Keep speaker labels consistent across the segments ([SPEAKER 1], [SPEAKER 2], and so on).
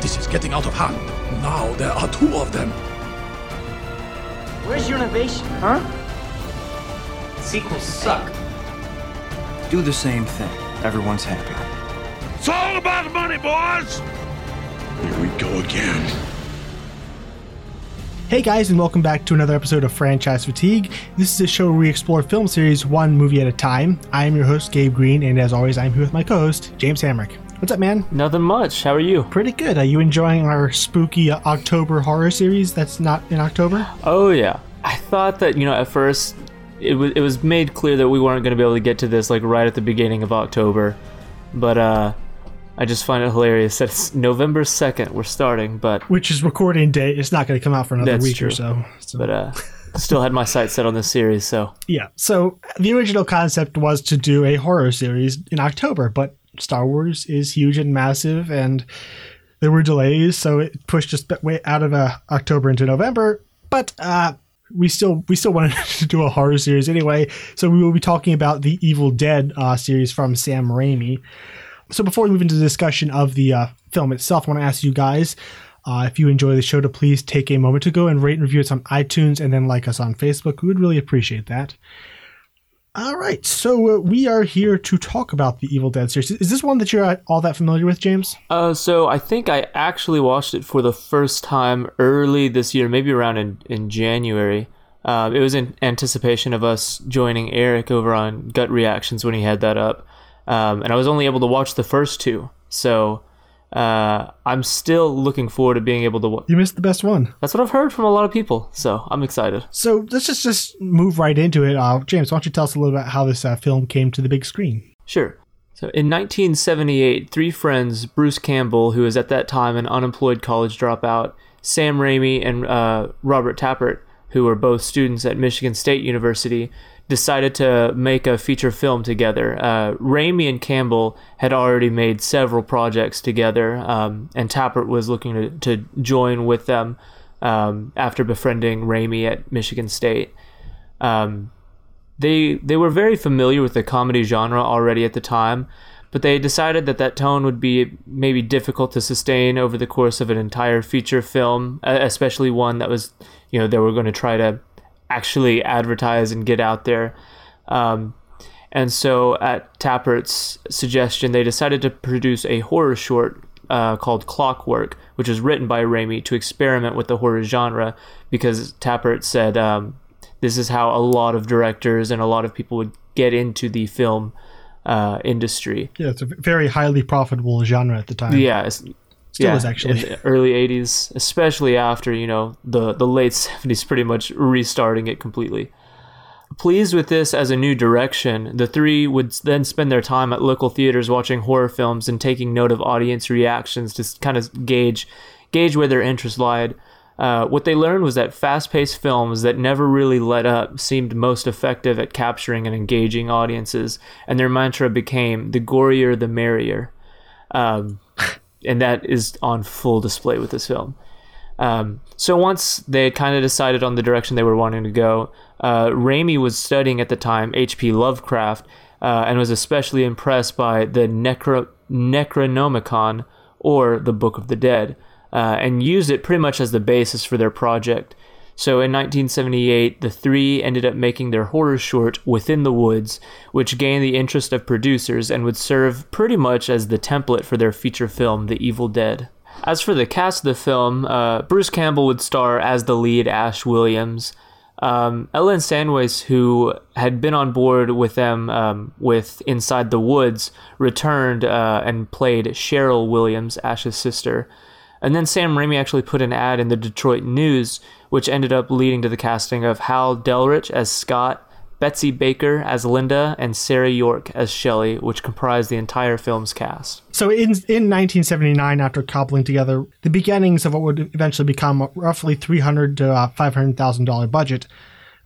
[SPEAKER 1] This is getting out of hand. Now there are two of them.
[SPEAKER 2] Where's your innovation, huh? Sequels suck.
[SPEAKER 3] Do the same thing. Everyone's happy.
[SPEAKER 1] It's all about money, boys! Here we go again.
[SPEAKER 4] Hey guys, and welcome back to another episode of Franchise Fatigue. This is a show where we explore film series one movie at a time. I am your host, Gabe Green, and as always, I'm here with my co host, James Hamrick. What's up, man?
[SPEAKER 5] Nothing much. How are you?
[SPEAKER 4] Pretty good. Are you enjoying our spooky uh, October horror series that's not in October?
[SPEAKER 5] Oh yeah. I thought that you know at first it was it was made clear that we weren't going to be able to get to this like right at the beginning of October, but uh, I just find it hilarious that it's November second we're starting, but
[SPEAKER 4] Which is recording date. It's not going to come out for another week or
[SPEAKER 5] true.
[SPEAKER 4] so. so.
[SPEAKER 5] but uh, still had my sights set on this series. So
[SPEAKER 4] Yeah. So the original concept was to do a horror series in October, but Star Wars is huge and massive, and there were delays, so it pushed us way out of uh, October into November. But uh, we still we still wanted to do a horror series anyway, so we will be talking about the Evil Dead uh, series from Sam Raimi. So before we move into the discussion of the uh, film itself, I want to ask you guys. Uh, if you enjoy the show, to please take a moment to go and rate and review us on iTunes and then like us on Facebook. We would really appreciate that. All right, so uh, we are here to talk about the Evil Dead series. Is this one that you're uh, all that familiar with, James?
[SPEAKER 5] uh, so I think I actually watched it for the first time early this year, maybe around in in January. Uh, it was in anticipation of us joining Eric over on Gut Reactions when he had that up, um, and I was only able to watch the first two. So uh, I'm still looking forward to being able to. Wa-
[SPEAKER 4] You missed the best one.
[SPEAKER 5] That's what I've heard from a lot of people, so I'm excited.
[SPEAKER 4] So let's just just move right into it. Uh, James, why don't you tell us a little about how this uh, film came to the big screen?
[SPEAKER 5] Sure. So in 1978, three friends, Bruce Campbell, who was at that time an unemployed college dropout, Sam Raimi, and uh, Robert Tapert, who were both students at Michigan State University, decided to make a feature film together. Uh, and Campbell had already made several projects together, um, and Tapert was looking to, to join with them um, after befriending Raimi at Michigan State. Um, they they were very familiar with the comedy genre already at the time, but they decided that that tone would be maybe difficult to sustain over the course of an entire feature film, especially one that was, you know, they were going to try to actually advertise and get out there. Um, and so, at Tapert's suggestion, they decided to produce a horror short uh, called Clockwork, which was written by Raimi to experiment with the horror genre because Tappert said um, this is how a lot of directors and a lot of people would get into the film uh, industry.
[SPEAKER 4] Yeah, it's a very highly profitable genre at the time.
[SPEAKER 5] Yeah, it's,
[SPEAKER 4] Still
[SPEAKER 5] yeah,
[SPEAKER 4] is, actually.
[SPEAKER 5] early '80s, especially after you know the the late '70s, pretty much restarting it completely. Pleased with this as a new direction, the three would then spend their time at local theaters watching horror films and taking note of audience reactions to kind of gauge gauge where their interest lied. Uh, what they learned was that fast-paced films that never really let up seemed most effective at capturing and engaging audiences, and their mantra became "the gorier, the merrier." Um, and that is on full display with this film. Um, so once they kind of decided on the direction they were wanting to go, uh, Raimi was studying at the time H.P. Lovecraft uh, and was especially impressed by the Necro- Necronomicon or the Book of the Dead, uh, and used it pretty much as the basis for their project. So in 1978, the three ended up making their horror short Within the Woods, which gained the interest of producers and would serve pretty much as the template for their feature film, The Evil Dead. As for the cast of the film, uh, Bruce Campbell would star as the lead Ash Williams. Um, Ellen Sandweiss, who had been on board with them um, with Inside the Woods, returned uh, and played Cheryl Williams, Ash's sister. And then Sam Raimi actually put an ad in the Detroit News, which ended up leading to the casting of Hal Delrich as Scott, Betsy Baker as Linda, and Sarah York as Shelley, which comprised the entire film's cast.
[SPEAKER 4] So in in 1979, after cobbling together the beginnings of what would eventually become roughly 300 to uh, 500 thousand dollar budget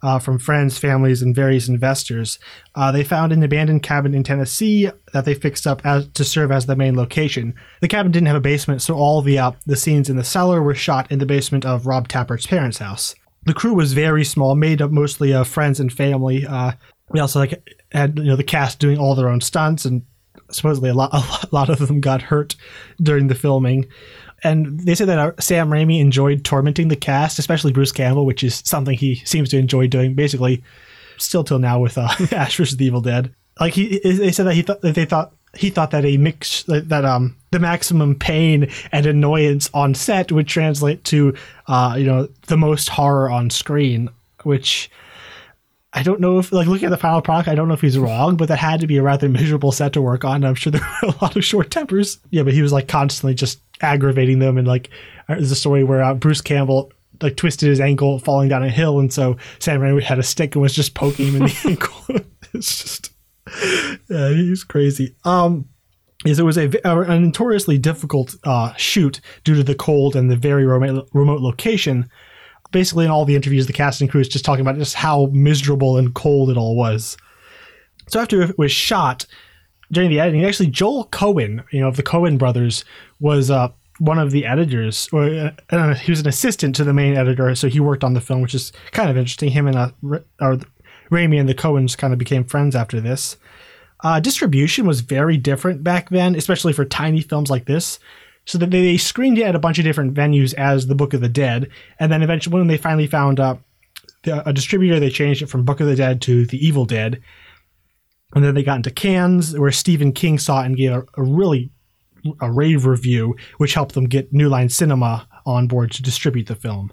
[SPEAKER 4] uh, from friends, families, and various investors, uh, they found an abandoned cabin in Tennessee that they fixed up as to serve as the main location. The cabin didn't have a basement, so all the uh, the scenes in the cellar were shot in the basement of Rob Tapert's parents' house. The crew was very small, made up mostly of friends and family. Uh, we also like had you know the cast doing all their own stunts and supposedly a lot, a lot of them got hurt during the filming. And they said that uh, Sam Raimi enjoyed tormenting the cast, especially Bruce Campbell, which is something he seems to enjoy doing. Basically, still till now with uh, Ash vs. the Evil Dead. Like he, they said that he thought that they thought he thought that a mix that, that um the maximum pain and annoyance on set would translate to uh you know the most horror on screen, which I don't know if, like, looking at the final product, I don't know if he's wrong, but that had to be a rather miserable set to work on. I'm sure there were a lot of short tempers. Yeah, but he was like constantly just aggravating them. And like, there's a story where uh, Bruce Campbell like twisted his ankle falling down a hill, and so Sam Raimi had a stick and was just poking him in the ankle. it's just, yeah, he's crazy. Um, is it was a, a notoriously difficult uh, shoot due to the cold and the very remote, remote location basically in all the interviews, the cast and crew is just talking about just how miserable and cold it all was. So after it was shot, during the editing, actually Joel Coen, you know, of the Coen brothers, was uh, one of the editors, or uh, he was an assistant to the main editor, so he worked on the film, which is kind of interesting. Him and uh, or Raimi and the Coens kind of became friends after this. Uh, distribution was very different back then, especially for tiny films like this so that they screened it at a bunch of different venues as the Book of the Dead, and then eventually when they finally found uh, a distributor, they changed it from Book of the Dead to The Evil Dead, and then they got into Cannes, where Stephen King saw it and gave a, a really a rave review, which helped them get New Line Cinema on board to distribute the film.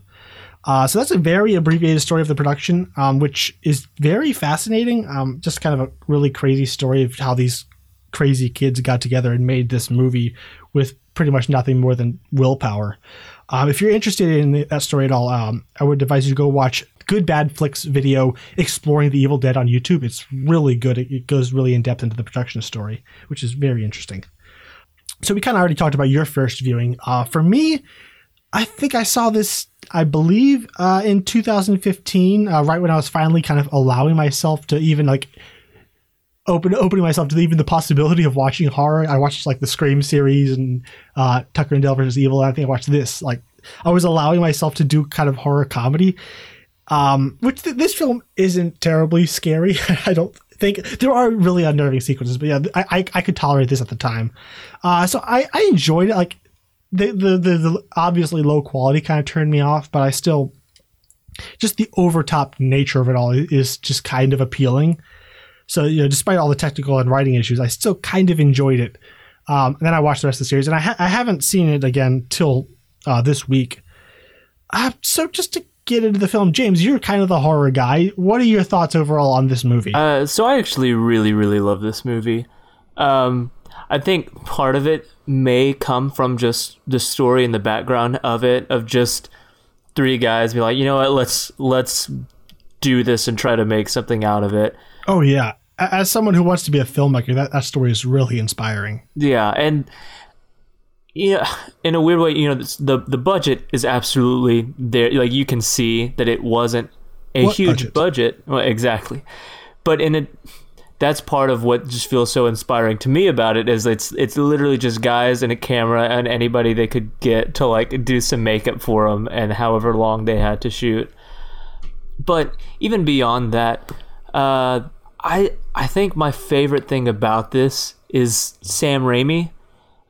[SPEAKER 4] Uh, so that's a very abbreviated story of the production, um, which is very fascinating. Um, just kind of a really crazy story of how these crazy kids got together and made this movie with pretty much nothing more than willpower. Um, if you're interested in that story at all, um, I would advise you to go watch Good Bad Flicks video exploring the Evil Dead on YouTube. It's really good. It, it goes really in depth into the production story, which is very interesting. So we kind of already talked about your first viewing. Uh, for me, I think I saw this, I believe, uh, in 2015, uh, right when I was finally kind of allowing myself to even like open opening myself to even the possibility of watching horror. I watched like the Scream series and uh, Tucker and Dale versus Evil. And I think I watched this. Like I was allowing myself to do kind of horror comedy, um, which th- this film isn't terribly scary. I don't think there are really unnerving sequences, but yeah, I I, I could tolerate this at the time. Uh, so I I enjoyed it. Like the, the the the obviously low quality kind of turned me off, but I still just the overtop nature of it all is just kind of appealing. So, you know, despite all the technical and writing issues, I still kind of enjoyed it. Um, and then I watched the rest of the series, and I, ha- I haven't seen it again till uh, this week. Uh, so, just to get into the film, James, you're kind of the horror guy. What are your thoughts overall on this movie?
[SPEAKER 5] Uh, so, I actually really, really love this movie. Um, I think part of it may come from just the story and the background of it, of just three guys be like, you know what, let's let's do this and try to make something out of it.
[SPEAKER 4] Oh yeah, as someone who wants to be a filmmaker, that, that story is really inspiring.
[SPEAKER 5] Yeah, and yeah, in a weird way, you know, the the budget is absolutely there. Like you can see that it wasn't a what huge budget. budget. Well, exactly, but in it, that's part of what just feels so inspiring to me about it is it's it's literally just guys and a camera and anybody they could get to like do some makeup for them and however long they had to shoot. But even beyond that, uh, I I think my favorite thing about this is Sam Raimi.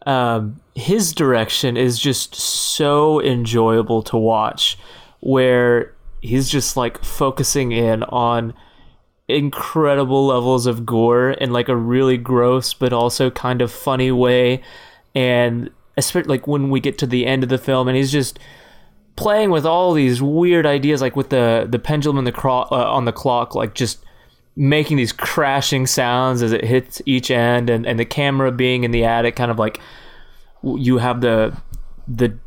[SPEAKER 5] Um, his direction is just so enjoyable to watch, where he's just like focusing in on incredible levels of gore in like a really gross but also kind of funny way, and especially like when we get to the end of the film, and he's just playing with all these weird ideas, like with the the pendulum and the cro- uh, on the clock, like just making these crashing sounds as it hits each end and, and the camera being in the attic kind of like you have the the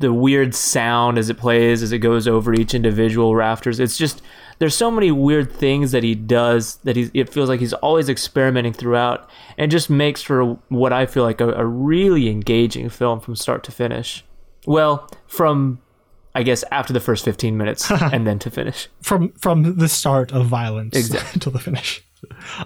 [SPEAKER 5] the weird sound as it plays as it goes over each individual rafters. It's just there's so many weird things that he does that he it feels like he's always experimenting throughout and just makes for what I feel like a, a really engaging film from start to finish. Well from I guess after the first 15 minutes and then to finish.
[SPEAKER 4] From from the start of violence exactly. until the finish.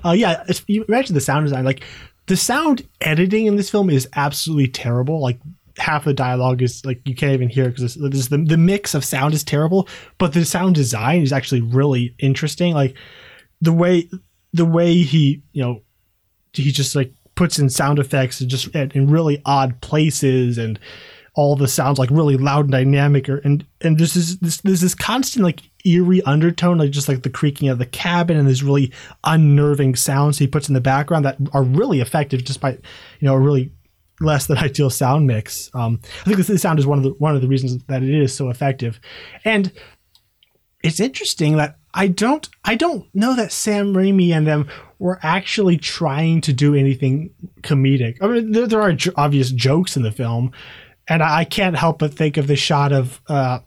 [SPEAKER 4] Uh, yeah, you imagine the sound design. Like the sound editing in this film is absolutely terrible. Like half the dialogue is like you can't even hear because the the mix of sound is terrible, but the sound design is actually really interesting. Like the way the way he you know he just like puts in sound effects and just in really odd places and all the sounds like really loud and dynamic, or and and this is this there's this constant like eerie undertone, like just like the creaking of the cabin and these really unnerving sounds he puts in the background that are really effective, despite you know a really less than ideal sound mix. Um, I think this, this sound is one of the one of the reasons that it is so effective, and it's interesting that I don't I don't know that Sam Raimi and them were actually trying to do anything comedic. I mean, there, there are j- obvious jokes in the film, and I, I can't help but think of the shot of uh,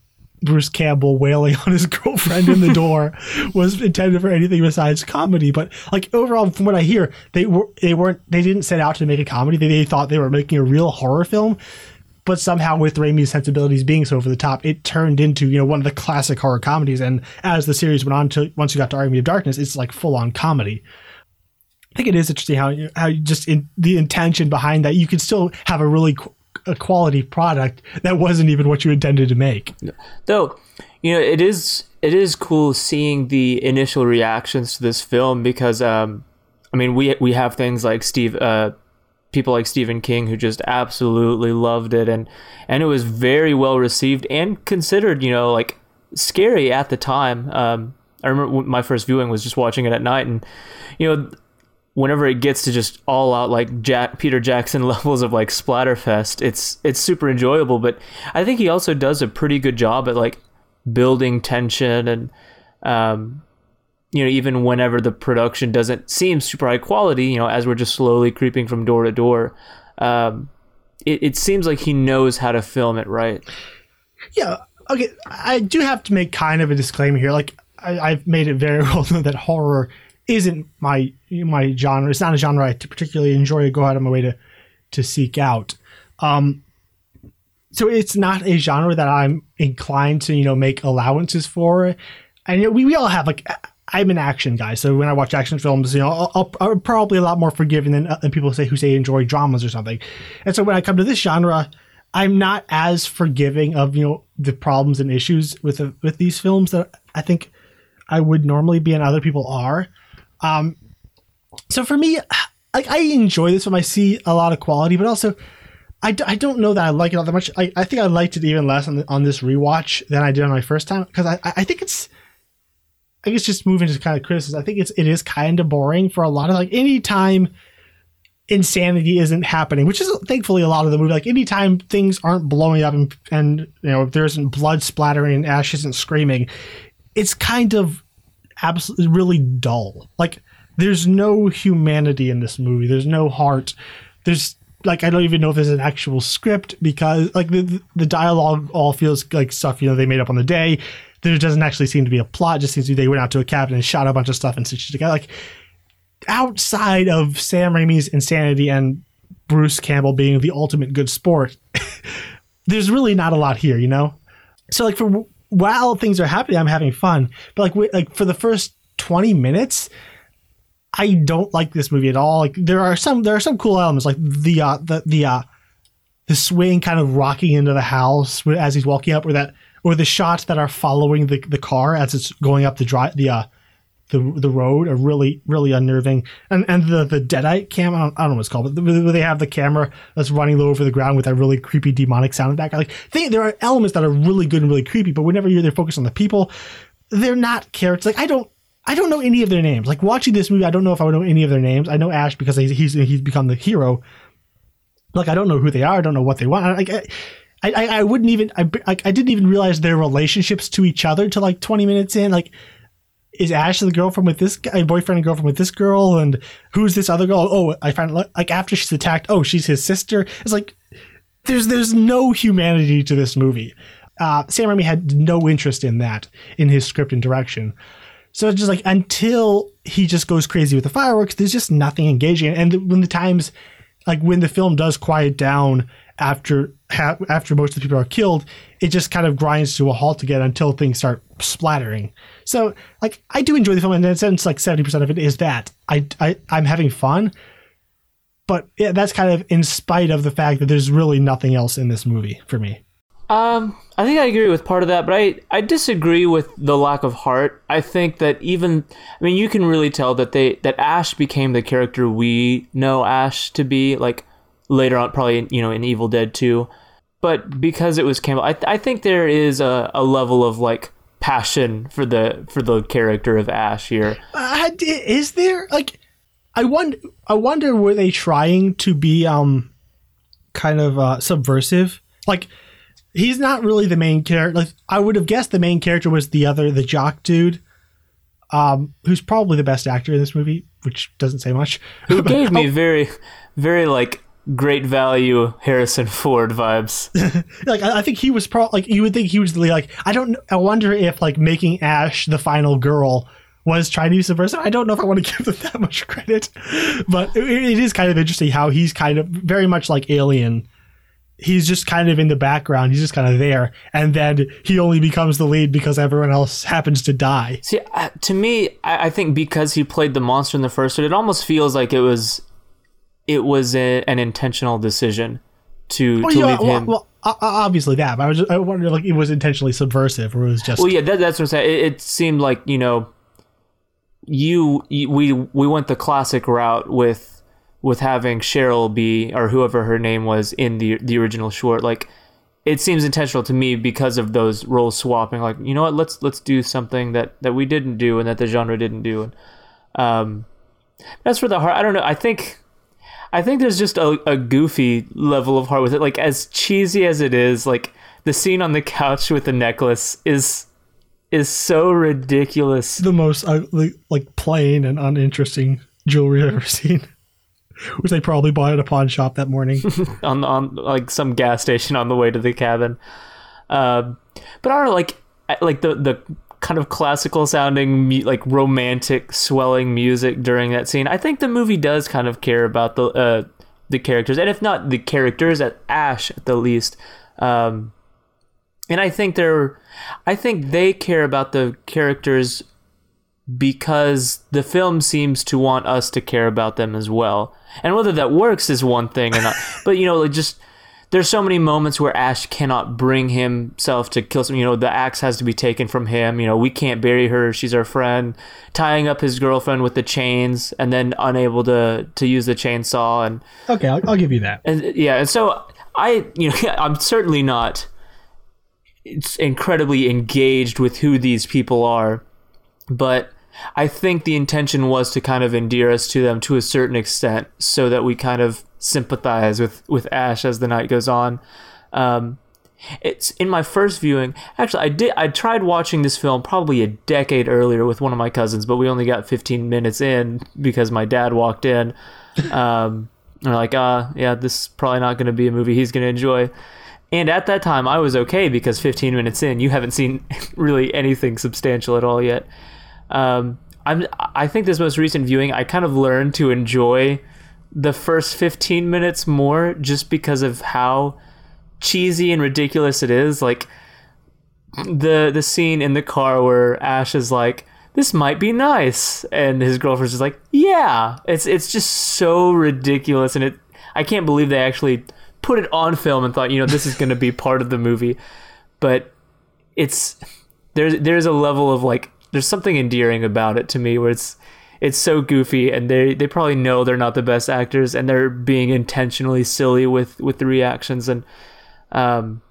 [SPEAKER 4] Bruce Campbell wailing on his girlfriend in the door was intended for anything besides comedy. But like overall, from what I hear, they were they weren't they didn't set out to make a comedy. They, they thought they were making a real horror film. But somehow, with Raimi's sensibilities being so over the top, it turned into you know one of the classic horror comedies. And as the series went on to once you got to Army of Darkness, it's like full on comedy. I think it is interesting how you, how just in the intention behind that you can still have a really a quality product that wasn't even what you intended to make.
[SPEAKER 5] Though, you know, it is it is cool seeing the initial reactions to this film because, um, I mean, we we have things like Steve, uh, people like Stephen King who just absolutely loved it, and and it was very well received and considered, you know, like scary at the time. Um, I remember my first viewing was just watching it at night, and you know, whenever it gets to just all out like Jack Peter Jackson levels of like splatterfest, it's it's super enjoyable. But I think he also does a pretty good job at like building tension and um, you know even whenever the production doesn't seem super high quality, you know as we're just slowly creeping from door to door, um, it, it seems like he knows how to film it right.
[SPEAKER 4] Yeah. Okay. I do have to make kind of a disclaimer here. Like I, I've made it very well known that horror isn't my my genre. It's not a genre I particularly enjoy or go out of my way to to seek out. Um, so it's not a genre that I'm inclined to you know make allowances for. And you know, we we all have like I'm an action guy, so when I watch action films, you know, I'll, I'm probably a lot more forgiving than, than people say who say enjoy dramas or something. And so when I come to this genre, I'm not as forgiving of you know the problems and issues with the, with these films that I think I would normally be, and other people are. Um, so for me, like I enjoy this film. I see a lot of quality, but also I, d- I don't know that I like it all that much. I, I think I liked it even less on the, on this rewatch than I did on my first time because I I think it's I guess just moving to kind of criticism. I think it's it is kind of boring for a lot of like anytime insanity isn't happening, which is thankfully a lot of the movie. Like anytime things aren't blowing up and and you know there isn't blood splattering and Ash isn't screaming, it's kind of absolutely really dull. Like there's no humanity in this movie. There's no heart. There's like I don't even know if there's an actual script because like the the dialogue all feels like stuff you know they made up on the day. There doesn't actually seem to be a plot. It just seems to be they went out to a cabin and shot a bunch of stuff and stitched it together. Like outside of Sam Raimi's insanity and Bruce Campbell being the ultimate good sport, there's really not a lot here, you know. So like for while things are happening, I'm having fun. But like like for the first 20 minutes, I don't like this movie at all. Like there are some there are some cool elements like the uh the the uh the swing kind of rocking into the house as he's walking up or that or the shots that are following the, the car as it's going up the drive the uh the the road are really really unnerving. And and the the deadite cam I don't, I don't know what it's called but where they have the camera that's running low over the ground with that really creepy demonic sound in the like they, there are elements that are really good and really creepy but whenever you're there focused on the people they're not characters. Like I don't I don't know any of their names. Like watching this movie I don't know if I would know any of their names. I know Ash because he's he's, he's become the hero. Like I don't know who they are. I don't know what they want. Like I, I, I wouldn't even I, I didn't even realize their relationships to each other to like 20 minutes in. Like is Ash the girlfriend with this guy, boyfriend and girlfriend with this girl, and who's this other girl? Oh, I find like after she's attacked, oh, she's his sister. It's like there's there's no humanity to this movie. Uh, Sam Raimi had no interest in that in his script and direction. So it's just like until he just goes crazy with the fireworks, there's just nothing engaging. And when the times, like when the film does quiet down after ha- after most of the people are killed, it just kind of grinds to a halt again until things start splattering. So, like, I do enjoy the film, and in a like seventy percent of it is that I, I I'm having fun. But yeah, that's kind of in spite of the fact that there's really nothing else in this movie for me.
[SPEAKER 5] Um, I think I agree with part of that, but I, I disagree with the lack of heart. I think that even I mean you can really tell that they that Ash became the character we know Ash to be like later on probably you know in Evil Dead 2 but because it was Campbell, I, I think there is a, a level of like passion for the for the character of Ash here.
[SPEAKER 4] Uh, is there like I wonder I wonder were they trying to be um kind of uh subversive? Like he's not really the main character. Like I would have guessed the main character was the other the jock dude. Um who's probably the best actor in this movie, which doesn't say much.
[SPEAKER 5] Who gave me very very like great value Harrison Ford vibes.
[SPEAKER 4] like I, think he was pro like you would think he was the like I don't I wonder if like making Ash the final girl was trying to be subversive. I don't know if I want to give them that much credit, but it, it is kind of interesting how he's kind of very much like Alien. He's just kind of in the background. He's just kind of there, and then he only becomes the lead because everyone else happens to die.
[SPEAKER 5] See, uh, to me, I, I think because he played the monster in the first one, it almost feels like it was it was a, an intentional decision to,
[SPEAKER 4] Well,
[SPEAKER 5] to
[SPEAKER 4] yeah,
[SPEAKER 5] leave
[SPEAKER 4] well,
[SPEAKER 5] him.
[SPEAKER 4] well, obviously that. But I was just, I wonder like it was intentionally subversive, or it was just
[SPEAKER 5] Well, yeah, that, that's what I'm saying. It, it seemed like you know, you, you we we went the classic route with with having Cheryl be or whoever her name was in the the original short. Like, it seems intentional to me because of those role swapping. Like, you know what? Let's let's do something that that we didn't do and that the genre didn't do. And um, that's for the heart. I don't know. I think. I think there's just a, a goofy level of heart with it. Like as cheesy as it is, like the scene on the couch with the necklace is is so ridiculous.
[SPEAKER 4] the most ugly, like plain and uninteresting jewelry I've ever seen. Which they probably bought at a pawn shop that morning.
[SPEAKER 5] on on like some gas station on the way to the cabin. Um, but I don't know, like like the the kind of classical sounding, like romantic, swelling music during that scene. I think the movie does kind of care about the uh, the characters, and if not the characters, at Ash at the least. Um, and I think they're, I think they care about the characters because the film seems to want us to care about them as well. And whether that works is one thing or not. but you know, like just there's so many moments where Ash cannot bring himself to kill some. You know, the axe has to be taken from him. You know, we can't bury her; she's our friend. Tying up his girlfriend with the chains, and then unable to to use the chainsaw, and
[SPEAKER 4] okay, I'll, I'll give you that.
[SPEAKER 5] and yeah, and so I, you know, I'm certainly not it's incredibly engaged with who these people are, but I think the intention was to kind of endear us to them to a certain extent, so that we kind of sympathize with with Ash as the night goes on. Um, it's in my first viewing. Actually, I did. I tried watching this film probably a decade earlier with one of my cousins, but we only got 15 minutes in because my dad walked in. Um, and like, uh, yeah, this is probably not going to be a movie he's going to enjoy. And at that time, I was okay because 15 minutes in, you haven't seen really anything substantial at all yet. Um, I'm. I think this most recent viewing, I kind of learned to enjoy the first 15 minutes more just because of how cheesy and ridiculous it is. Like the the scene in the car where Ash is like, "This might be nice," and his girlfriend's just like, "Yeah." It's it's just so ridiculous, and it. I can't believe they actually put it on film and thought, you know, this is going to be part of the movie, but it's there's there's a level of like there's something endearing about it to me where it's it's so goofy and they they probably know they're not the best actors and they're being intentionally silly with with the reactions and um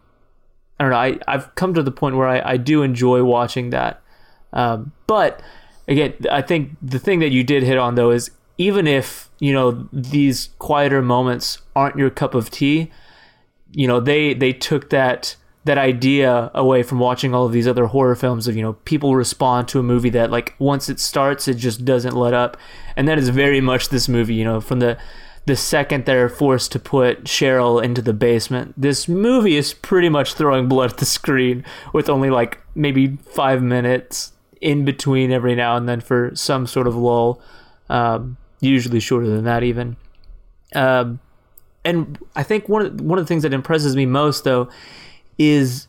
[SPEAKER 5] I don't know I I've come to the point where I I do enjoy watching that. Um but again I think the thing that you did hit on though is even if you know these quieter moments aren't your cup of tea you know they they took that that idea away from watching all of these other horror films of you know people respond to a movie that like once it starts it just doesn't let up. And that is very much this movie you know from the the second they're forced to put Cheryl into the basement. This movie is pretty much throwing blood at the screen with only like maybe 5 minutes in between every now and then for some sort of lull um, usually shorter than that even. Um, and I think one of one of the things that impresses me most though is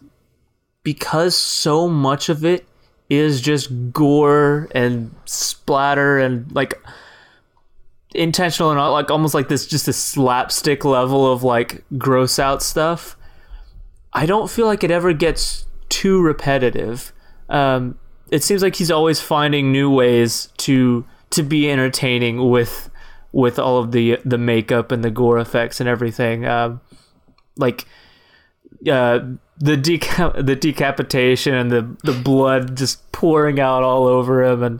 [SPEAKER 5] because so much of it is just gore and splatter and like intentional and like almost like this just a slapstick level of like gross out stuff. I don't feel like it ever gets too repetitive. Um, it seems like he's always finding new ways to to be entertaining with with all of the the makeup and the gore effects and everything. Um, like uh, the deca- the decapitation and the the blood just pouring out all over him and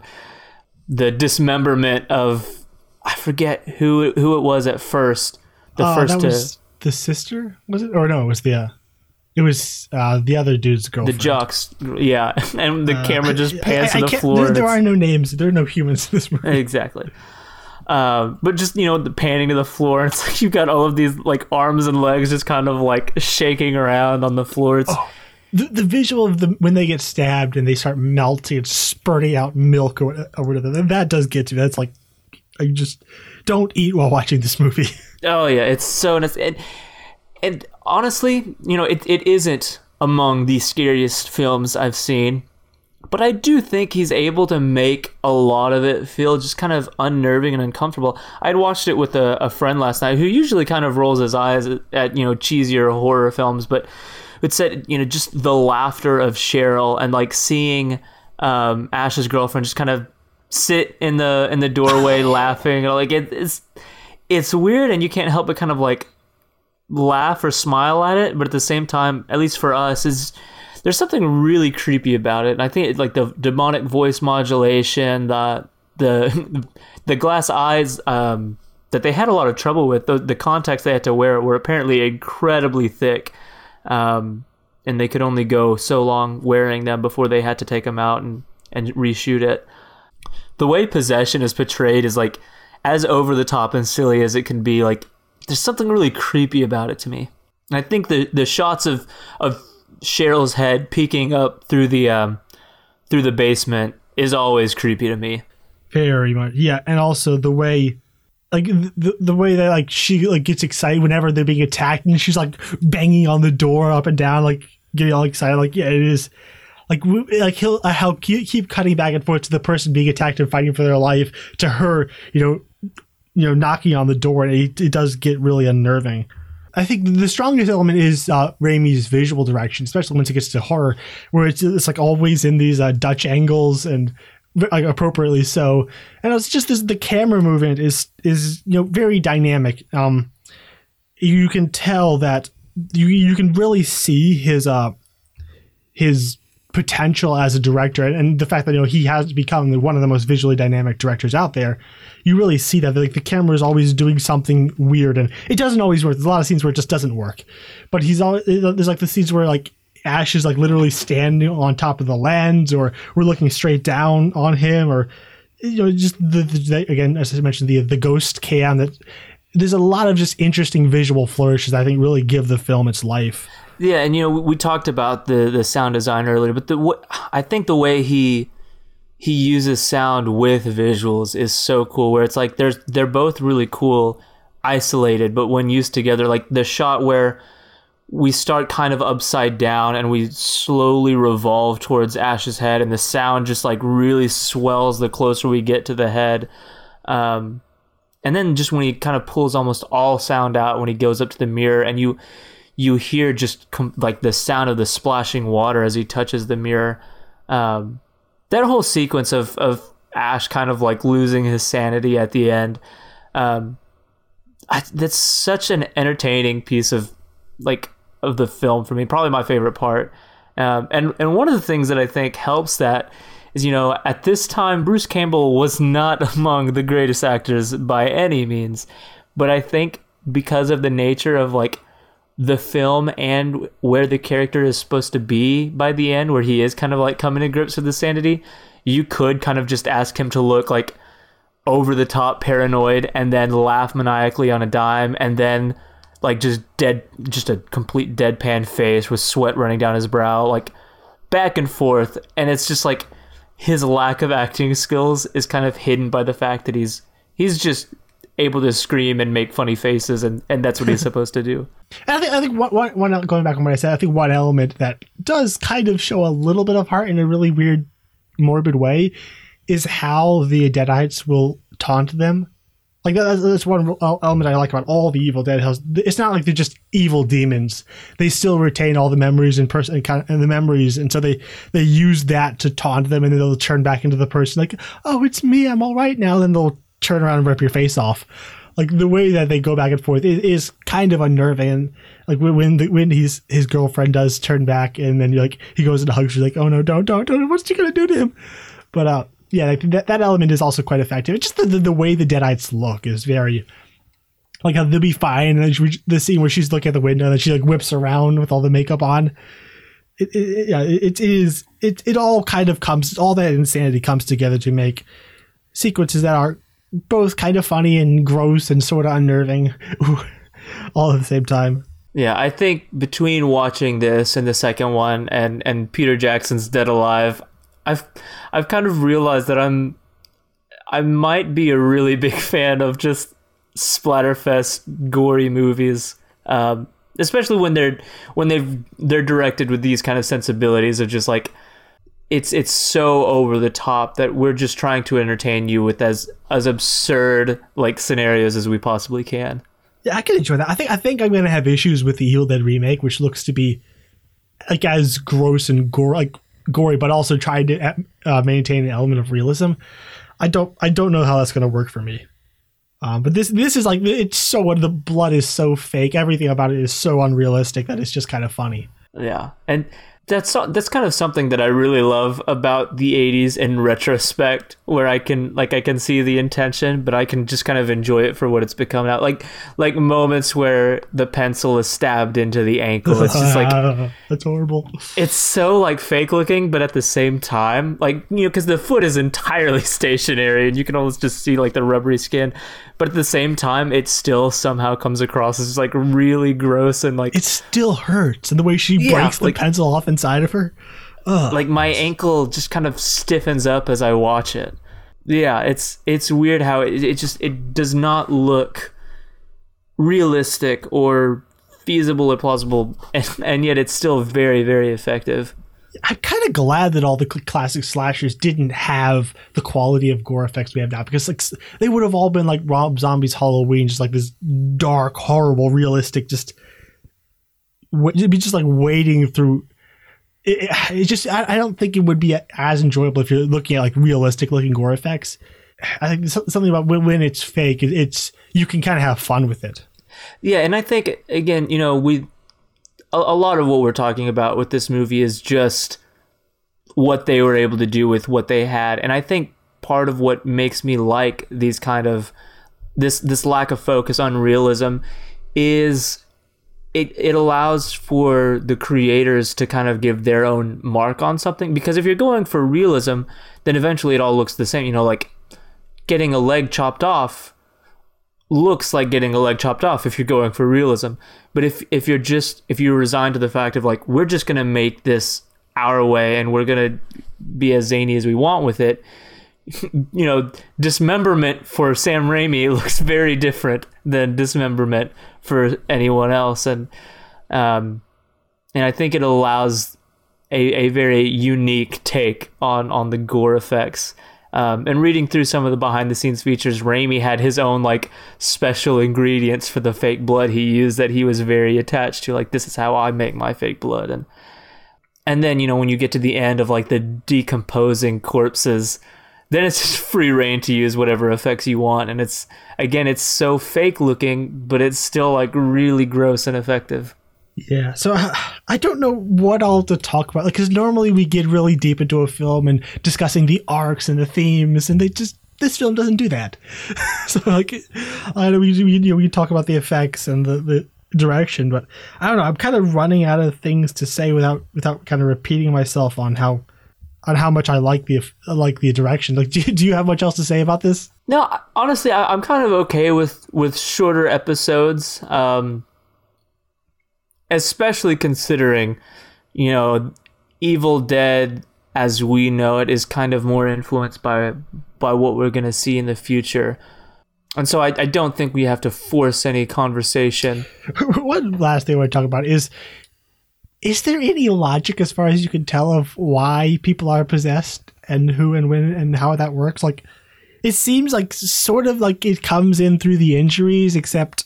[SPEAKER 5] the dismemberment of I forget who who it was at first. The
[SPEAKER 4] Uh,
[SPEAKER 5] first
[SPEAKER 4] that
[SPEAKER 5] to
[SPEAKER 4] was the sister, was it? Or no, it was the. Uh, it was uh, the other dude's girlfriend.
[SPEAKER 5] the jocks, yeah, and the camera just pans
[SPEAKER 4] I- I
[SPEAKER 5] to the floor.
[SPEAKER 4] There, there are no names. There are no humans in this movie.
[SPEAKER 5] exactly. Um, but just you know, the panning to the floor, it's like you've got all of these like arms and legs just kind of like shaking around on the floor. It's
[SPEAKER 4] The, the visual of them when they get stabbed and they start melting and spurting out milk or, or whatever, that- that does get to me. That's like, I just don't eat while watching this movie.
[SPEAKER 5] Oh yeah, it's so nice. And, and honestly, you know, it, it isn't among the scariest films I've seen, but I do think he's able to make a lot of it feel just kind of unnerving and uncomfortable. I'd watched it with a, a friend last night who usually kind of rolls his eyes at, at you know cheesier horror films, but it said you know just the laughter of Cheryl and like seeing um, Ash's girlfriend just kind of sit in the in the doorway laughing like it, it's it's weird and you can't help but kind of like laugh or smile at it but at the same time at least for us is there's something really creepy about it and i think it, like the demonic voice modulation the the the glass eyes um that they had a lot of trouble with the, the contacts they had to wear were apparently incredibly thick um and they could only go so long wearing them before they had to take them out and and reshoot it. The way possession is portrayed is like as over the top and silly as it can be like there's something really creepy about it to me. And i think the the shots of of cheryl's head peeking up through the um through the basement is always creepy to me
[SPEAKER 4] Very much, yeah, and also the way, like the the way that like she like gets excited whenever they're being attacked, and she's like banging on the door up and down, like getting all excited. Like yeah, it is. Like like he'll uh, he'll keep keep cutting back and forth to the person being attacked and fighting for their life to her, you know, you know, knocking on the door, and it, it does get really unnerving. I think the strongest element is uh, Raimi's visual direction, especially once it gets to horror, where it's, it's like always in these uh, Dutch angles and like appropriately so. And it's just this, the camera movement is is you know very dynamic. Um, you can tell that you you can really see his uh his potential as a director and the fact that you know he has become one of the most visually dynamic directors out there you really see that like the camera is always doing something weird and it doesn't always work. There's a lot of scenes where it just doesn't work. But he's always there's like the scenes where like ash is like literally standing on top of the lens or we're looking straight down on him or you know just the, the again as i mentioned the the ghost cam that there's a lot of just interesting visual flourishes i think really give the film its life
[SPEAKER 5] Yeah, and you know we, talked about the the sound design earlier, but the wh- I think the way he he uses sound with visuals is so cool. Where it's like there's they're both really cool, isolated, but when used together, like the shot where we start kind of upside down and we slowly revolve towards Ash's head, and the sound just like really swells the closer we get to the head. Um, and then just when he kind of pulls almost all sound out when he goes up to the mirror, and you you hear just com- like the sound of the splashing water as he touches the mirror. Um, that whole sequence of of Ash kind of like losing his sanity at the end. Um, I, that's such an entertaining piece of like of the film for me. Probably my favorite part. Um, and and one of the things that I think helps that is you know at this time Bruce Campbell was not among the greatest actors by any means, but I think because of the nature of like the film and where the character is supposed to be by the end, where he is kind of like coming to grips with the sanity, you could kind of just ask him to look like over the top paranoid and then laugh maniacally on a dime and then like just dead just a complete deadpan face with sweat running down his brow like back and forth. And it's just like his lack of acting skills is kind of hidden by the fact that he's he's just able to scream and make funny faces and and that's what he's supposed to do
[SPEAKER 4] And I think I think one, one, going back on what I said, I think one element that does kind of show a little bit of heart in a really weird, morbid way, is how the Deadites will taunt them. Like that, that's one element I like about all the Evil Dead. It's not like they're just evil demons. They still retain all the memories and person and, kind of, and the memories, and so they they use that to taunt them, and then they'll turn back into the person like, "Oh, it's me. I'm all right now." Then they'll turn around and rip your face off. like the way that they go back and forth is, kind of unnerving. And like when the, when he's his girlfriend does turn back, and then you're like he goes and hugs her, like, oh no, don't, don't, don't, what's she gonna do to him? But uh, yeah, like that that element is also quite effective. It's just the, the, the way the Deadites look is very like how they'll be fine. And she, the scene where she's looking at the window and she like whips around with all the makeup on. It, it, yeah, it, it is. It it all kind of comes. All that insanity comes together to make sequences that are both kind of funny and gross and sort of unnerving, all at the same time.
[SPEAKER 5] Yeah, I think between watching this and the second one and and Peter Jackson's Dead Alive, I've I've kind of realized that I'm I might be a really big fan of just splatterfest gory movies. Um, especially when they're when they've they're directed with these kind of sensibilities of just like it's it's so over the top that we're just trying to entertain you with as as absurd like scenarios as we possibly can.
[SPEAKER 4] Yeah, I can enjoy that. I think I think I'm gonna have issues with the Evil Dead remake, which looks to be like as gross and gore like gory, but also trying to uh, maintain an element of realism. I don't I don't know how that's gonna work for me. Um, but this this is like it's so the blood is so fake. Everything about it is so unrealistic that it's just kind of funny.
[SPEAKER 5] Yeah, and that's that's kind of something that I really love about the 80s in retrospect where I can like I can see the intention but I can just kind of enjoy it for what it's become now. Like like moments where the pencil is stabbed into the ankle. It's just like
[SPEAKER 4] that's horrible.
[SPEAKER 5] it's so like fake looking but at the same time like you know cuz the foot is entirely stationary and you can almost just see like the rubbery skin but at the same time it still somehow comes across as like really gross and like
[SPEAKER 4] it still hurts and the way she yeah, breaks like, the pencil off inside of her
[SPEAKER 5] Ugh. like my ankle just kind of stiffens up as i watch it yeah it's it's weird how it, it just it does not look realistic or feasible or plausible and, and yet it's still very very effective
[SPEAKER 4] I'm kind of glad that all the classic slashers didn't have the quality of gore effects we have now because like they would have all been like Rob Zombie's Halloween, just like this dark, horrible, realistic, just it'd be just like wading through. It, just I, I, don't think it would be as enjoyable if you're looking at like realistic looking gore effects. I think something about when, when it's fake, it's you can kind of have fun with it.
[SPEAKER 5] Yeah, and I think again, you know, we a, a lot of what we're talking about with this movie is just what they were able to do with what they had, and I think part of what makes me like these kind of this this lack of focus on realism is it, it allows for the creators to kind of give their own mark on something because if you're going for realism then eventually it all looks the same you know like getting a leg chopped off looks like getting a leg chopped off if you're going for realism. But if if you're just if you're resigned to the fact of like we're just gonna make this our way and we're gonna be as zany as we want with it, you know, dismemberment for Sam Raimi looks very different than dismemberment for anyone else, and um, and I think it allows a, a very unique take on on the gore effects um, and reading through some of the behind the scenes features, Raimi had his own like special ingredients for the fake blood he used that he was very attached to. Like this is how I make my fake blood, and and then you know when you get to the end of like the decomposing corpses, then it's just free reign to use whatever effects you want, and it's again it's so fake looking, but it's still like really gross and effective.
[SPEAKER 4] Yeah, so uh, I don't know what all to talk about because normally we get really deep into a film and discussing the arcs and the themes, and they just this film doesn't do that. so like, I know we, we you know we talk about the effects and the, the direction, but I don't know. I'm kind of running out of things to say without without kind of repeating myself on how on how much I like the like the direction. Like, do, do you have much else to say about this?
[SPEAKER 5] No, honestly, I, am kind of okay with with shorter episodes. Um, especially considering, you know, Evil Dead as we know it is kind of more influenced by by what we're going to see in the future. And so I, I don't think we have to force any conversation.
[SPEAKER 4] One last thing I want to talk about is is there any logic as far as you can tell of why people are possessed and who and when and how that works? Like it seems like sort of like it comes in through the injuries, except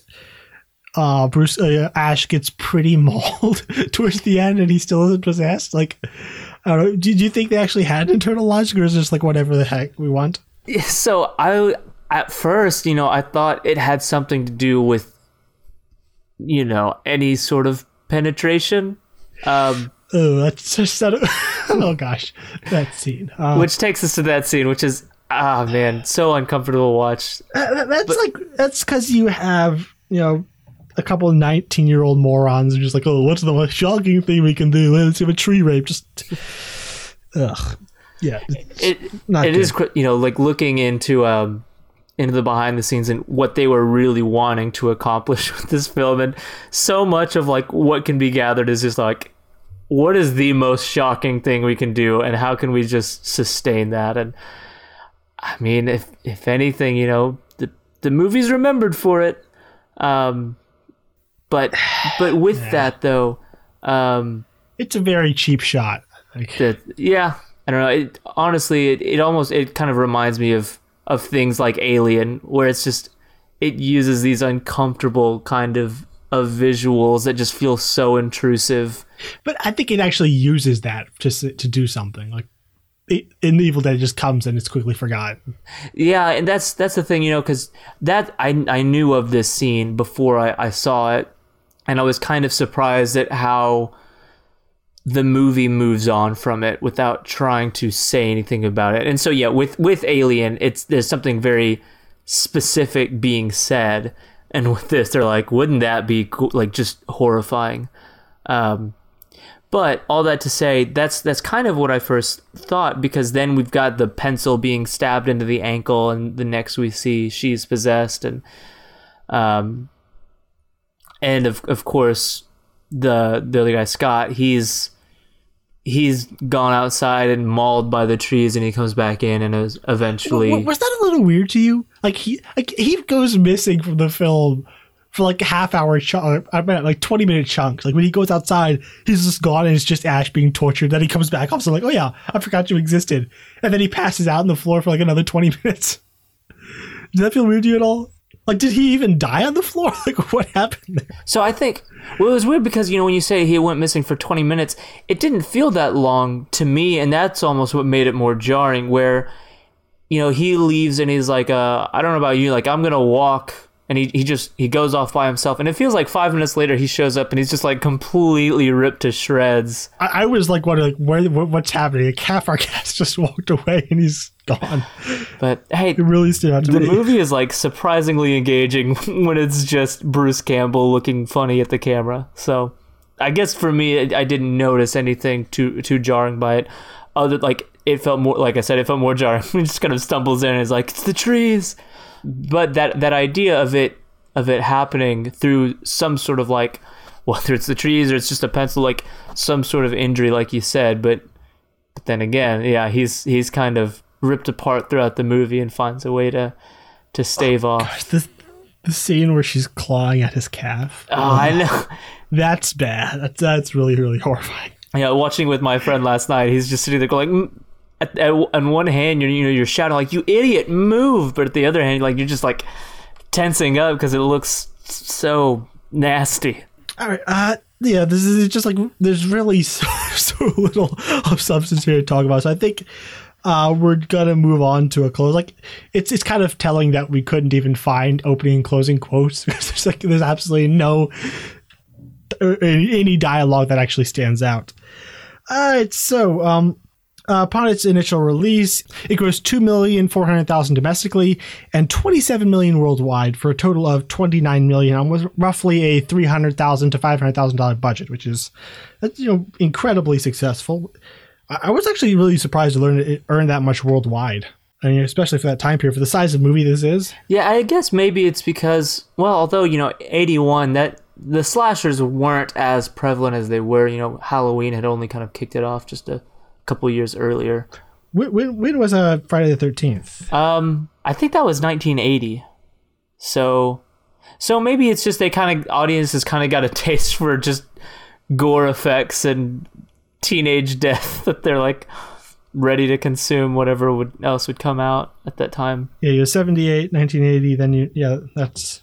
[SPEAKER 4] uh, Bruce uh, Ash gets pretty mauled towards the end, and he still isn't possessed. Like, I don't know. Do, you think they actually had internal logic, or is it just like whatever the heck we want?
[SPEAKER 5] So I at first, you know, I thought it had something to do with, you know, any sort of penetration. Um,
[SPEAKER 4] Oh, that's just that. oh gosh, that scene. Uh,
[SPEAKER 5] which takes us to that scene, which is ah man, so uncomfortable to watch.
[SPEAKER 4] that- that's like that's because you have you know a couple of nineteen-year-old morons who are just like, oh, what's the most shocking thing we can do? Let's have a tree rape. Just ugh, yeah. it's
[SPEAKER 5] It
[SPEAKER 4] not
[SPEAKER 5] it
[SPEAKER 4] good.
[SPEAKER 5] is you know like looking into um into the behind the scenes and what they were really wanting to accomplish with this film, and so much of like what can be gathered is just like. What is the most shocking thing we can do, and how can we just sustain that? And I mean, if if anything, you know, the the movie's remembered for it. Um, but but with that though, um,
[SPEAKER 4] It's a very cheap shot. Like,
[SPEAKER 5] that yeah, I don't know. It honestly, it, it almost it kind of reminds me of of things like Alien, where it's just it uses these uncomfortable kind of of visuals that just feel so intrusive.
[SPEAKER 4] but I think it actually uses that just to, to do something. Like it, in the Evil Dead, it just comes and it's quickly forgotten.
[SPEAKER 5] Yeah, and that's that's the thing, you know, because that I I knew of this scene before I, I saw it, and I was kind of surprised at how the movie moves on from it without trying to say anything about it. And so yeah, with with Alien, it's there's something very specific being said, and with this, they're like, wouldn't that be cool? like just horrifying? Um, but all that to say, that's that's kind of what I first thought because then we've got the pencil being stabbed into the ankle, and the next we see she's possessed, and um, and of of course the the other guy Scott, he's he's gone outside and mauled by the trees, and he comes back in and is eventually.
[SPEAKER 4] Was that a little weird to you? Like he like he goes missing from the film for like a half hour chunk. I mean, like twenty minute chunks. Like when he goes outside, he's just gone, and it's just Ash being tortured. Then he comes back. I'm like, oh yeah, I forgot you existed. And then he passes out on the floor for like another twenty minutes. Did that feel weird to you at all? Like, did he even die on the floor? Like, what happened there?
[SPEAKER 5] So I think well, it was weird because you know when you say he went missing for 20 minutes, it didn't feel that long to me, and that's almost what made it more jarring. Where you know he leaves and he's like, uh, I don't know about you, like I'm gonna walk, and he he just he goes off by himself, and it feels like five minutes later he shows up and he's just like completely ripped to shreds.
[SPEAKER 4] I, I was like, wondering, like, where, what, what's happening? Like, half our cast just walked away, and he's gone.
[SPEAKER 5] But hey,
[SPEAKER 4] It really stood out to
[SPEAKER 5] the
[SPEAKER 4] me.
[SPEAKER 5] movie is like surprisingly engaging when it's just Bruce Campbell looking funny at the camera. So I guess for me, I I didn't notice anything too too jarring by it. Other like it felt more like I said, it felt more jarring. he just kind of stumbles in and is like, "It's the trees," but that that idea of it of it happening through some sort of like whether it's the trees or it's just a pencil, like some sort of injury, like you said, but but then again, yeah, he's he's kind of ripped apart throughout the movie and finds a way to to stave off.
[SPEAKER 4] the, the scene where she's clawing at his calf.
[SPEAKER 5] Oh, I know.
[SPEAKER 4] That's bad. That's that's really really horrifying.
[SPEAKER 5] Yeah, watching with my friend last night, he's just sitting there going. "Mm." At, at, on one hand, you're you know you're shouting like "you idiot, move!" But at the other hand, like you're just like tensing up because it looks so nasty.
[SPEAKER 4] All right. Uh, yeah. This is just like there's really so, so little of substance here to talk about. So I think uh, we're gonna move on to a close. Like it's it's kind of telling that we couldn't even find opening and closing quotes because there's like there's absolutely no uh, any dialogue that actually stands out. All right. So um. Uh, upon its initial release, it grossed two million four hundred thousand domestically and twenty-seven million worldwide, for a total of twenty-nine million on roughly a three hundred thousand to five hundred thousand dollar budget, which is you know incredibly successful. I, was actually really surprised to learn it earned that much worldwide. I mean, especially for that time period, for the size of movie this is.
[SPEAKER 5] Yeah, I guess maybe it's because well, although you know, eighty one that the slashers weren't as prevalent as they were. You know, Halloween had only kind of kicked it off just a couple years earlier.
[SPEAKER 4] When, when, when was uh, Friday the Thirteenth?
[SPEAKER 5] Um, I think that was 1980. So, so maybe it's just they kind of audiences kind of got a taste for just gore effects and teenage death that they're like ready to consume whatever would else would come out at that time.
[SPEAKER 4] Yeah, you're 78, 1980. Then you, yeah, that's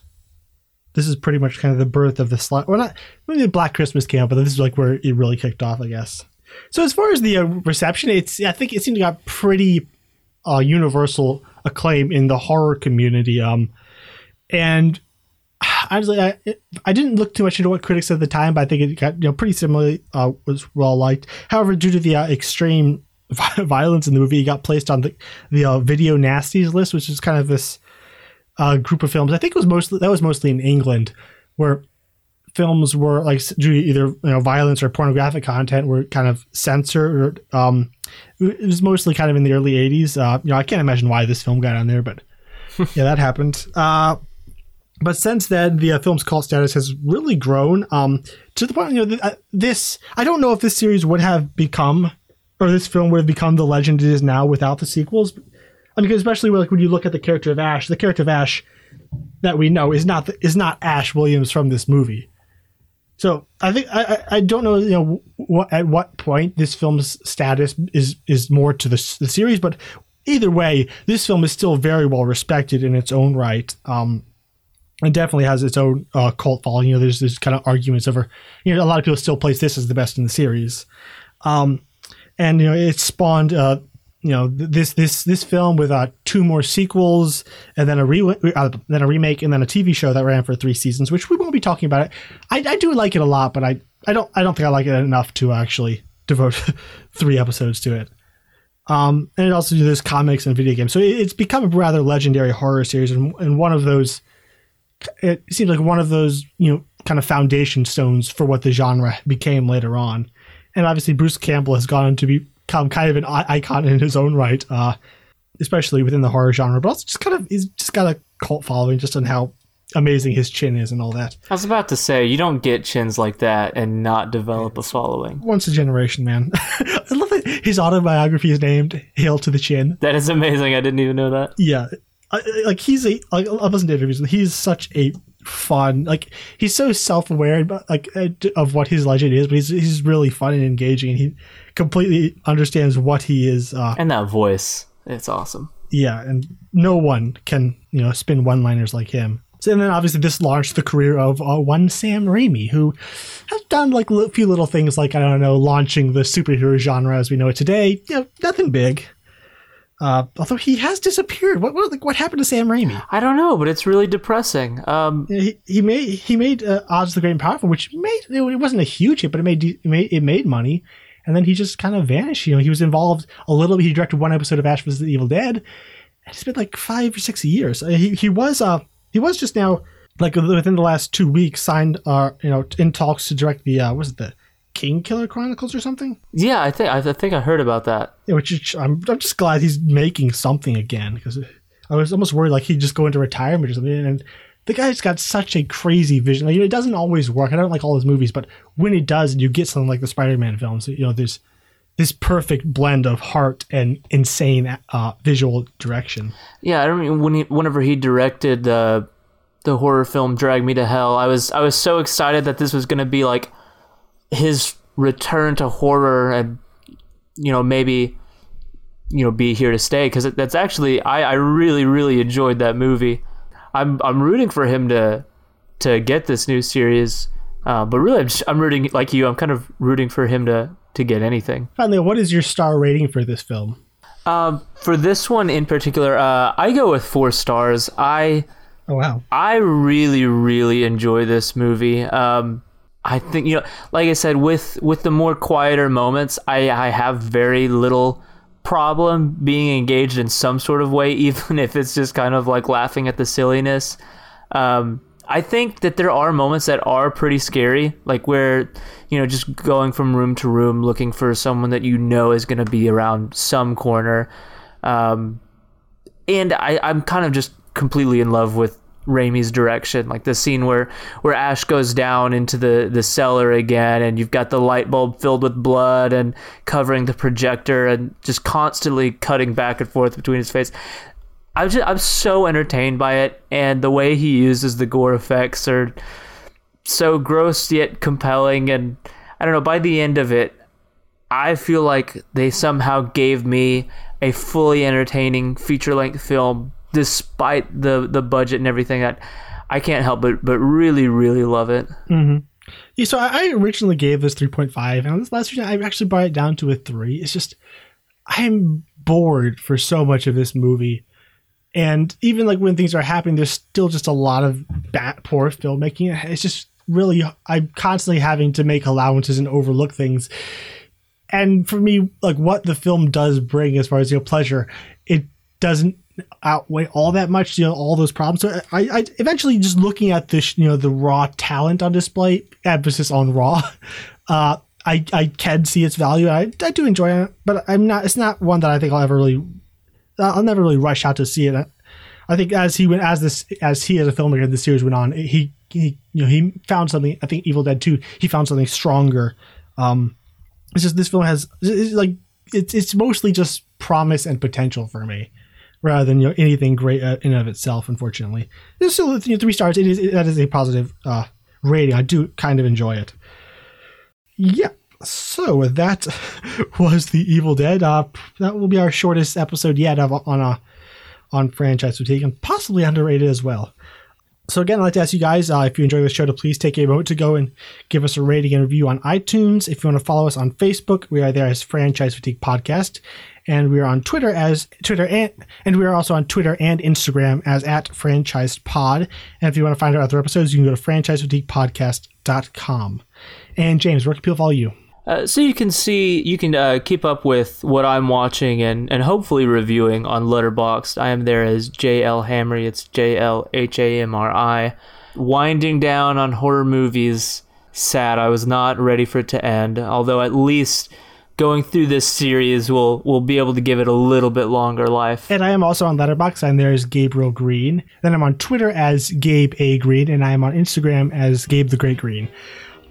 [SPEAKER 4] this is pretty much kind of the birth of the slot. Well, not maybe the Black Christmas camp, but this is like where it really kicked off, I guess. So as far as the uh, reception, it's I think it seemed to got pretty uh, universal acclaim in the horror community. Um, and honestly, I I didn't look too much into what critics said at the time, but I think it got you know pretty similarly uh, was well liked. However, due to the uh, extreme violence in the movie, it got placed on the the uh, video nasties list, which is kind of this uh, group of films. I think it was mostly that was mostly in England, where films were like due to either you know violence or pornographic content were kind of censored. Or, um, it was mostly kind of in the early '80s. Uh, you know, I can't imagine why this film got on there, but yeah, that happened. But since then, the uh, film's cult status has really grown um, to the point. You know, th- uh, this I don't know if this series would have become, or this film would have become the legend it is now without the sequels. I mean, especially like when you look at the character of Ash, the character of Ash that we know is not the, is not Ash Williams from this movie. So I think I, I don't know you know at what point this film's status is is more to the, the series, but either way, this film is still very well respected in its own right. Um, it definitely has its own uh, cult following. You know, there's there's kind of arguments over. You know, a lot of people still place this as the best in the series, um, and you know, it spawned. Uh, you know this this this film with uh, two more sequels and then a re- uh, then a remake and then a TV show that ran for three seasons, which we won't be talking about it. I, I do like it a lot, but I I don't I don't think I like it enough to actually devote three episodes to it. Um, and it also does comics and video games, so it, it's become a rather legendary horror series and, and one of those it seems like one of those you know kind of foundation stones for what the genre became later on. And obviously, Bruce Campbell has gone on to become kind of an icon in his own right, uh, especially within the horror genre. But also, just kind of he's just got a cult following just on how amazing his chin is and all that.
[SPEAKER 5] I was about to say you don't get chins like that and not develop a following.
[SPEAKER 4] Once a generation, man. I love that his autobiography is named "Hail to the Chin."
[SPEAKER 5] That is amazing. I didn't even know that.
[SPEAKER 4] Yeah, like he's a like I listened to interviews and he's such a fun like he's so self-aware like uh, of what his legend is but he's he's really fun and engaging and he completely understands what he is uh,
[SPEAKER 5] and that voice it's awesome
[SPEAKER 4] yeah and no one can you know spin one-liners like him so, and then obviously this launched the career of uh, one Sam Raimi, who has done like a few little things, like I don't know, launching the superhero genre as we know it today. You know, nothing big. Uh, although he has disappeared. What, what what happened to Sam Raimi?
[SPEAKER 5] I don't know, but it's really depressing. Um,
[SPEAKER 4] he, he made he made uh, Oz the Great and Powerful, which made it wasn't a huge hit, but it made it made, it made money. And then he just kind of vanished. You know, he was involved a little bit. He directed one episode of Ash vs. the Evil Dead. It's been like five or six years. Uh, he he was uh he was just now like within the last two weeks signed uh you know in talks to direct the uh was it the Kingkiller Chronicles or something.
[SPEAKER 5] Yeah, I think I think I heard about that.
[SPEAKER 4] Yeah, which is, I'm I'm just glad he's making something again because I was almost worried like he'd just go into retirement or something. And the guy's got such a crazy vision. Like, you know, it doesn't always work. I don't like all his movies, but when it does, you get something like the Spider-Man films, you know, there's this perfect blend of heart and insane uh, visual direction.
[SPEAKER 5] Yeah, I mean when he, whenever he directed uh, the horror film Drag Me to Hell, I was I was so excited that this was going to be like his return to horror and you know maybe you know be here to stay because that's actually I, I really really enjoyed that movie. I'm i'm rooting for him to to get this new series uh, but really I'm, just, I'm rooting like you i'm kind of rooting for him to to get anything.
[SPEAKER 4] Finally what is your star rating for this film?
[SPEAKER 5] Um, for this one in particular uh, i go with four stars. I
[SPEAKER 4] oh wow.
[SPEAKER 5] I really really enjoy this movie. Um, I think you know, like I said, with with the more quieter moments, I I have very little problem being engaged in some sort of way, even if it's just kind of like laughing at the silliness. Um, I think that there are moments that are pretty scary, like where you know just going from room to room looking for someone that you know is going to be around some corner. Um, and I, I'm kind of just completely in love with Raimi's direction, like the scene where where Ash goes down into the the cellar again, and you've got the light bulb filled with blood and covering the projector, and just constantly cutting back and forth between his face. I'm just I'm so entertained by it, and the way he uses the gore effects are so gross yet compelling, and I don't know. By the end of it, I feel like they somehow gave me a fully entertaining feature length film despite the the budget and everything that I can't help but but really really love it.
[SPEAKER 4] Mm-hmm. Yeah, so I, originally gave this 3.5, and this last week I actually brought it down to a three. It's just I'm bored for so much of this movie. And even like when things are happening, there's still just a lot of bad, poor filmmaking. It's just really, I'm constantly having to make allowances and overlook things. And for me, like what the film does bring as far as, you know, pleasure, it doesn't outweigh all that much, you know, all those problems. So I, I eventually just looking at this, you know, the raw talent on display, emphasis on raw, uh, I, I can see its value. I, I do enjoy it, but I'm not. It's not one that I think I'll ever really. I'll never really rush out to see it. I think as he went as this as he as a filmmaker the series went on, he he you know he found something. I think Evil Dead Two he found something stronger. Um, it's just this film has it's like it's it's mostly just promise and potential for me, rather than you know anything great uh, in and of itself. Unfortunately, it's still you know, three stars. It is it, that is a positive uh, rating. I do kind of enjoy it. Yeah. So that was the Evil Dead. Uh, that will be our shortest episode yet of, on a on franchise fatigue and possibly underrated as well. So again, I'd like to ask you guys uh, if you enjoy the show to please take a moment to go and give us a rating and review on iTunes. If you want to follow us on Facebook, we are there as Franchise Fatigue Podcast, and we are on Twitter as Twitter and and we are also on Twitter and Instagram as at Franchised Pod. And if you want to find our other episodes, you can go to franchisefatiguepodcast.com. And James, where can people follow you?
[SPEAKER 5] Uh, so you can see, you can uh, keep up with what I'm watching and, and hopefully reviewing on Letterboxd. I am there as JL Hamri. It's J L H A M R I. Winding down on horror movies. Sad. I was not ready for it to end. Although at least going through this series will will be able to give it a little bit longer life.
[SPEAKER 4] And I am also on Letterboxd. I'm there as Gabriel Green. Then I'm on Twitter as Gabe A Green, and I am on Instagram as Gabe the Great Green.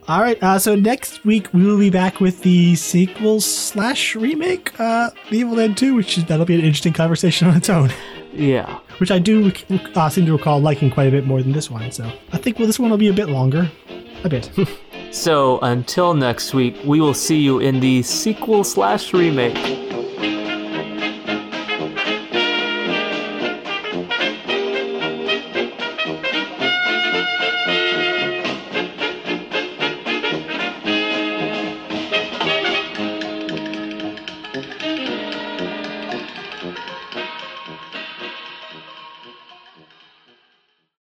[SPEAKER 4] All right, uh, so next week we will be back with the sequel slash remake, uh, Evil Dead 2, which is, that'll be an interesting conversation on its own.
[SPEAKER 5] Yeah.
[SPEAKER 4] Which I do uh, seem to recall liking quite a bit more than this one. So I think well, this one will be a bit longer, a bit.
[SPEAKER 5] so until next week, we will see you in the sequel slash remake.